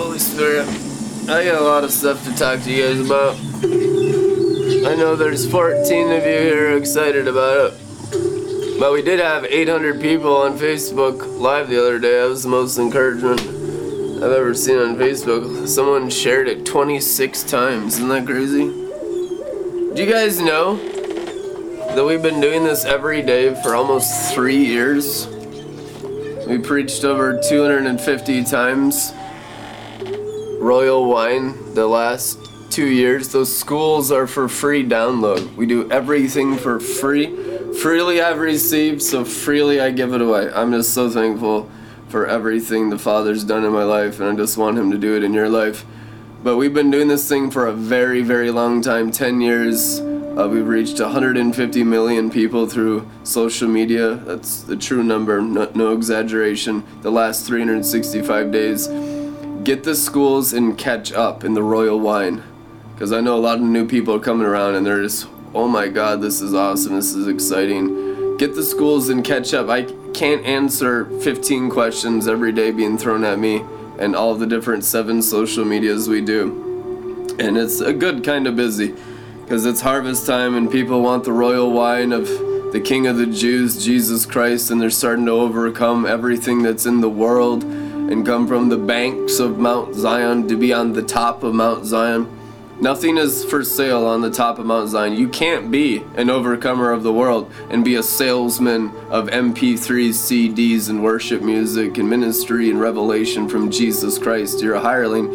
Holy Spirit, I got a lot of stuff to talk to you guys about. I know there's 14 of you here excited about it. But we did have 800 people on Facebook Live the other day. That was the most encouragement I've ever seen on Facebook. Someone shared it 26 times. Isn't that crazy? Do you guys know that we've been doing this every day for almost three years? We preached over 250 times. Royal Wine the last two years. Those schools are for free download. We do everything for free. Freely I've received, so freely I give it away. I'm just so thankful for everything the Father's done in my life, and I just want Him to do it in your life. But we've been doing this thing for a very, very long time 10 years. Uh, we've reached 150 million people through social media. That's the true number, no, no exaggeration. The last 365 days. Get the schools and catch up in the royal wine. Because I know a lot of new people are coming around and they're just, oh my god, this is awesome, this is exciting. Get the schools and catch up. I can't answer 15 questions every day being thrown at me and all the different seven social medias we do. And it's a good kind of busy because it's harvest time and people want the royal wine of the King of the Jews, Jesus Christ, and they're starting to overcome everything that's in the world and come from the banks of Mount Zion to be on the top of Mount Zion. Nothing is for sale on the top of Mount Zion. You can't be an overcomer of the world and be a salesman of MP3s, CDs, and worship music and ministry and revelation from Jesus Christ. You're a hireling.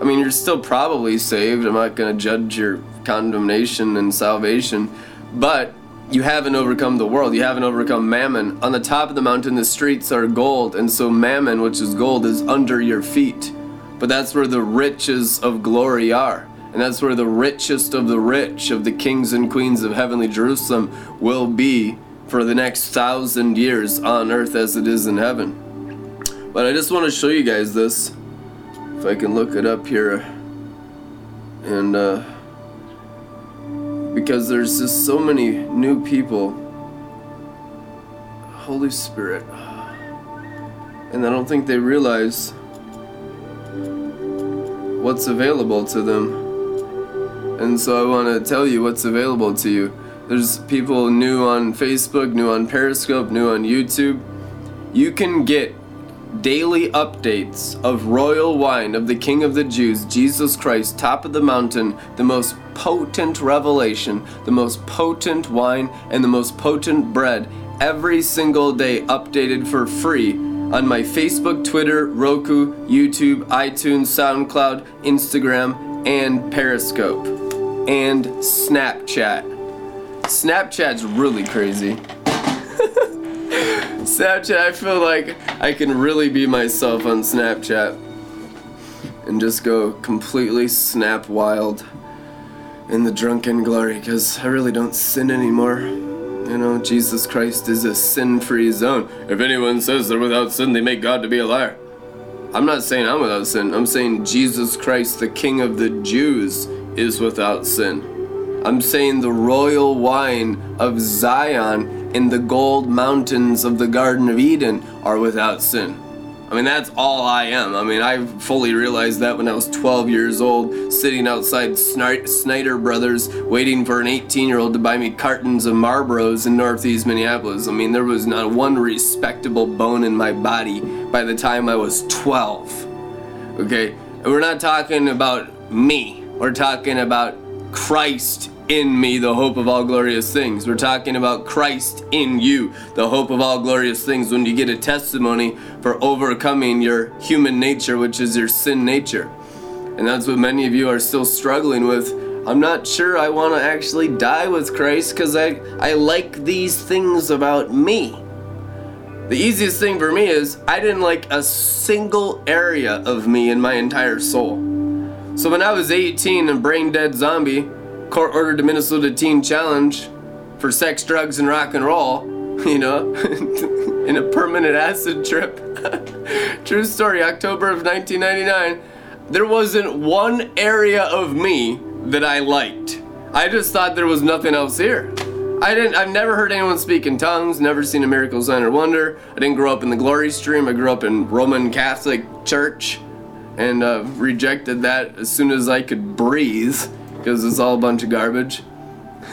I mean, you're still probably saved. I'm not going to judge your condemnation and salvation, but you haven't overcome the world. You haven't overcome mammon. On the top of the mountain, the streets are gold, and so mammon, which is gold, is under your feet. But that's where the riches of glory are. And that's where the richest of the rich, of the kings and queens of heavenly Jerusalem, will be for the next thousand years on earth as it is in heaven. But I just want to show you guys this. If I can look it up here. And, uh, because there's just so many new people. Holy Spirit. And I don't think they realize what's available to them. And so I want to tell you what's available to you. There's people new on Facebook, new on Periscope, new on YouTube. You can get daily updates of royal wine of the King of the Jews, Jesus Christ, top of the mountain, the most potent revelation, the most potent wine, and the most potent bread every single day, updated for free on my Facebook, Twitter, Roku, YouTube, iTunes, SoundCloud, Instagram, and Periscope and Snapchat. Snapchat's really crazy. Snapchat, I feel like I can really be myself on Snapchat and just go completely snap wild in the drunken glory because I really don't sin anymore. You know, Jesus Christ is a sin free zone. If anyone says they're without sin, they make God to be a liar. I'm not saying I'm without sin. I'm saying Jesus Christ, the King of the Jews, is without sin. I'm saying the royal wine of Zion in the gold mountains of the Garden of Eden are without sin. I mean, that's all I am. I mean, I fully realized that when I was 12 years old, sitting outside Snyder Brothers, waiting for an 18 year old to buy me cartons of Marlboros in Northeast Minneapolis. I mean, there was not one respectable bone in my body by the time I was 12. Okay? And we're not talking about me. We're talking about Christ in me, the hope of all glorious things. We're talking about Christ in you, the hope of all glorious things. When you get a testimony for overcoming your human nature, which is your sin nature. And that's what many of you are still struggling with. I'm not sure I want to actually die with Christ because I, I like these things about me. The easiest thing for me is I didn't like a single area of me in my entire soul. So when I was 18 and brain dead zombie, court ordered the Minnesota Teen Challenge for sex, drugs, and rock and roll, you know, in a permanent acid trip. True story, October of 1999. There wasn't one area of me that I liked. I just thought there was nothing else here. I didn't I've never heard anyone speak in tongues, never seen a miracle sign or wonder. I didn't grow up in the glory stream. I grew up in Roman Catholic Church. and uh, rejected that as soon as I could breathe because it's all a bunch of garbage.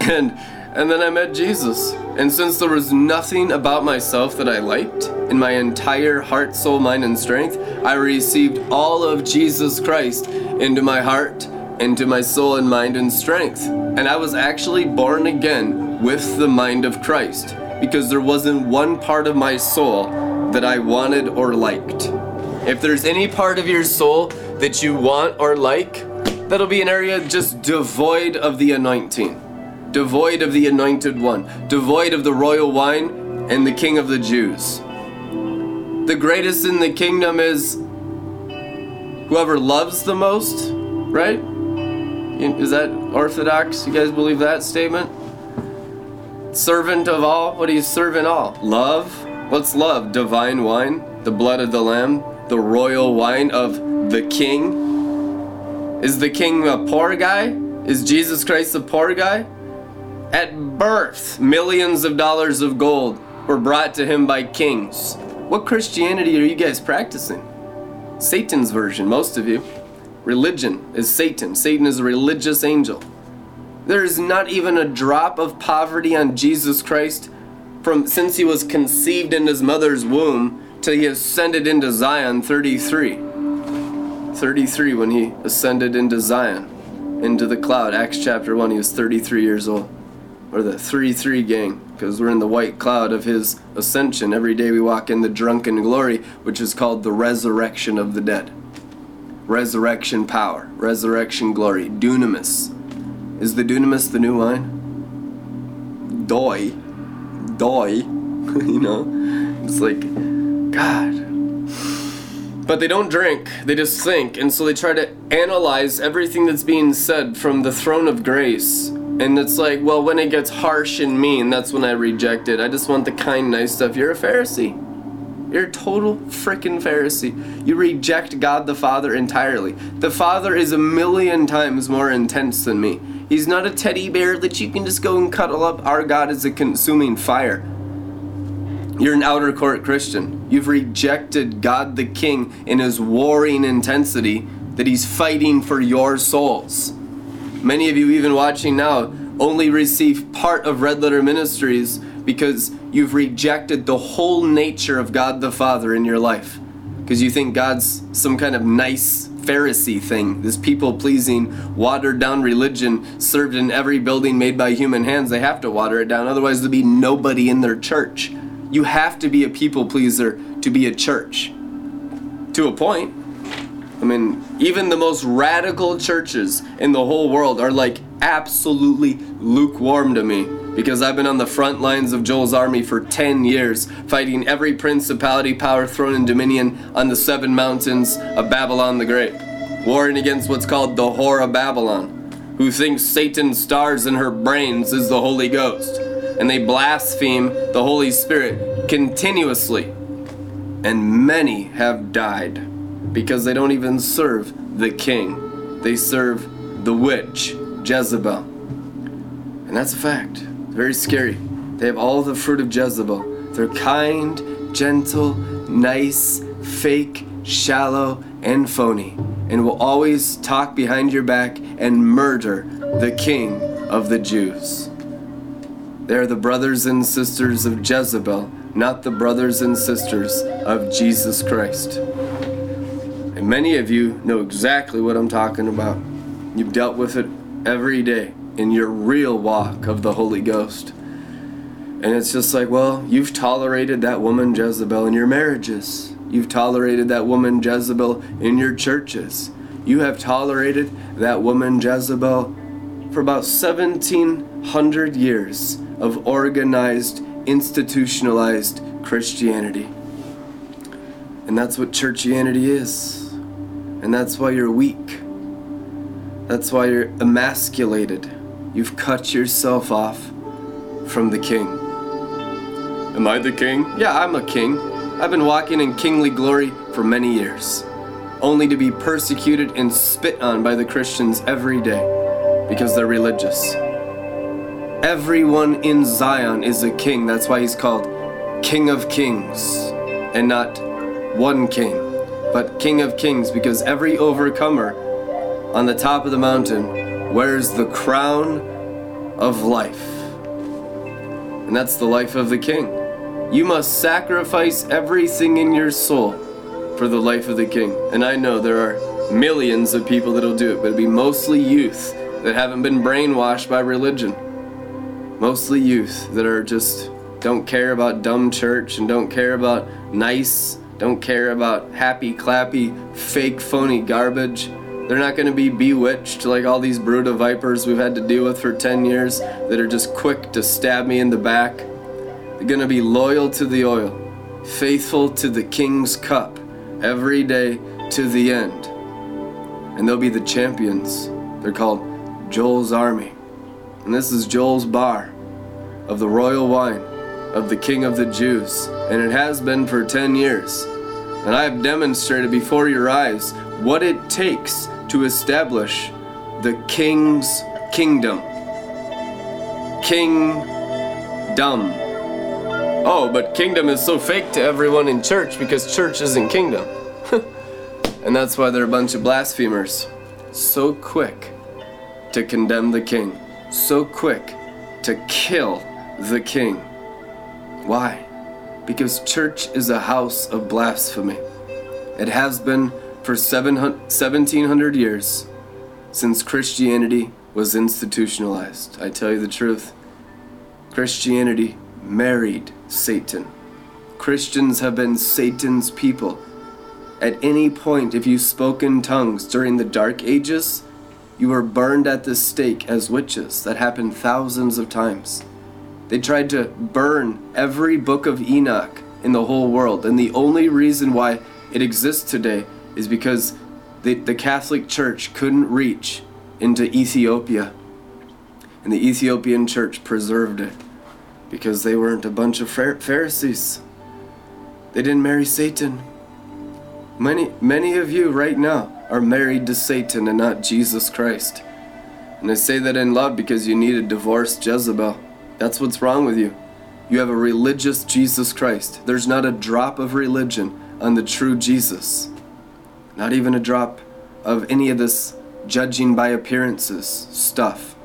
and and then I met Jesus. And since there was nothing about myself that I liked in my entire heart, soul, mind, and strength, I received all of Jesus Christ into my heart, into my soul and mind and strength. And I was actually born again with the mind of Christ because there wasn't one part of my soul that I wanted or liked. If there's any part of your soul that you want or like, that'll be an area just devoid of the anointing devoid of the anointed one, devoid of the royal wine and the king of the Jews. The greatest in the kingdom is whoever loves the most, right? Is that orthodox? You guys believe that statement? Servant of all? What do you serve in all? Love? What's love? Divine wine, the blood of the Lamb, the royal wine of the King. Is the King a poor guy? Is Jesus Christ a poor guy? At birth, millions of dollars of gold were brought to him by kings. What Christianity are you guys practicing? Satan's version, most of you. Religion is Satan. Satan is a religious angel. There is not even a drop of poverty on Jesus Christ from since he was conceived in his mother's womb till he ascended into Zion 33. 33 when he ascended into Zion, into the cloud. Acts chapter 1, he was 33 years old or the 3 3 gang, because we're in the white cloud of his ascension. Every day we walk in the drunken glory, which is called the resurrection of the dead. Resurrection power, resurrection glory, dunamis. Is the dunamis the new wine? Doi. Doi. you know? It's like, God. But they don't drink, they just think, and so they try to analyze everything that's being said from the throne of grace and it's like, well, when it gets harsh and mean, that's when I reject it. I just want the kind, nice stuff. You're a Pharisee. You're a total freaking Pharisee. You reject God the Father entirely. The Father is a million times more intense than me. He's not a teddy bear that you can just go and cuddle up. Our God is a consuming fire. You're an outer court Christian. You've rejected God the King in his warring intensity that he's fighting for your souls. Many of you, even watching now, only receive part of Red Letter Ministries because you've rejected the whole nature of God the Father in your life. Because you think God's some kind of nice Pharisee thing, this people pleasing, watered down religion served in every building made by human hands. They have to water it down, otherwise, there'll be nobody in their church. You have to be a people pleaser to be a church. To a point. I mean, even the most radical churches in the whole world are like absolutely lukewarm to me because I've been on the front lines of Joel's army for 10 years, fighting every principality, power, throne, and dominion on the seven mountains of Babylon the Great, warring against what's called the whore of Babylon, who thinks Satan's stars in her brains is the Holy Ghost, and they blaspheme the Holy Spirit continuously. And many have died because they don't even serve the king. They serve the witch, Jezebel. And that's a fact. Very scary. They have all the fruit of Jezebel. They're kind, gentle, nice, fake, shallow, and phony, and will always talk behind your back and murder the king of the Jews. They are the brothers and sisters of Jezebel, not the brothers and sisters of Jesus Christ. And many of you know exactly what I'm talking about. You've dealt with it every day in your real walk of the Holy Ghost. And it's just like, well, you've tolerated that woman Jezebel in your marriages. You've tolerated that woman Jezebel in your churches. You have tolerated that woman Jezebel for about 1700 years of organized, institutionalized Christianity. And that's what churchianity is. And that's why you're weak. That's why you're emasculated. You've cut yourself off from the king. Am I the king? Yeah, I'm a king. I've been walking in kingly glory for many years, only to be persecuted and spit on by the Christians every day because they're religious. Everyone in Zion is a king. That's why he's called King of Kings and not one king but King of Kings, because every overcomer on the top of the mountain wears the crown of life. And that's the life of the King. You must sacrifice everything in your soul for the life of the King. And I know there are millions of people that'll do it, but it'll be mostly youth that haven't been brainwashed by religion. Mostly youth that are just don't care about dumb church and don't care about nice, don't care about happy, clappy, fake, phony garbage. They're not going to be bewitched like all these brood of vipers we've had to deal with for 10 years that are just quick to stab me in the back. They're going to be loyal to the oil, faithful to the king's cup every day to the end. And they'll be the champions. They're called Joel's Army. And this is Joel's bar of the royal wine of the King of the Jews, and it has been for 10 years. And I have demonstrated before your eyes what it takes to establish the King's kingdom. King dumb. Oh, but kingdom is so fake to everyone in church because church isn't kingdom. and that's why they're a bunch of blasphemers. So quick to condemn the king, so quick to kill the king. Why? Because church is a house of blasphemy. It has been for 1700 years since Christianity was institutionalized. I tell you the truth. Christianity married Satan. Christians have been Satan's people. At any point, if you spoke in tongues during the Dark Ages, you were burned at the stake as witches. That happened thousands of times. They tried to burn every book of Enoch in the whole world. And the only reason why it exists today is because the, the Catholic Church couldn't reach into Ethiopia. And the Ethiopian church preserved it because they weren't a bunch of Pharisees. They didn't marry Satan. Many, many of you right now are married to Satan and not Jesus Christ. And I say that in love because you need a divorced Jezebel. That's what's wrong with you. You have a religious Jesus Christ. There's not a drop of religion on the true Jesus. Not even a drop of any of this judging by appearances stuff.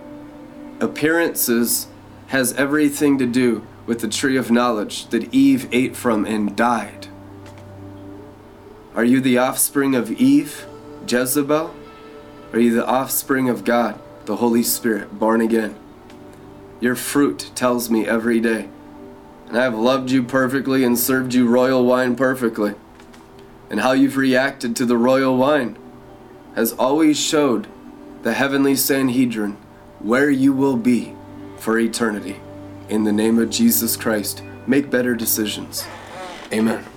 Appearances has everything to do with the tree of knowledge that Eve ate from and died. Are you the offspring of Eve, Jezebel? Are you the offspring of God, the Holy Spirit, born again? Your fruit tells me every day. And I have loved you perfectly and served you royal wine perfectly. And how you've reacted to the royal wine has always showed the heavenly Sanhedrin where you will be for eternity. In the name of Jesus Christ, make better decisions. Amen.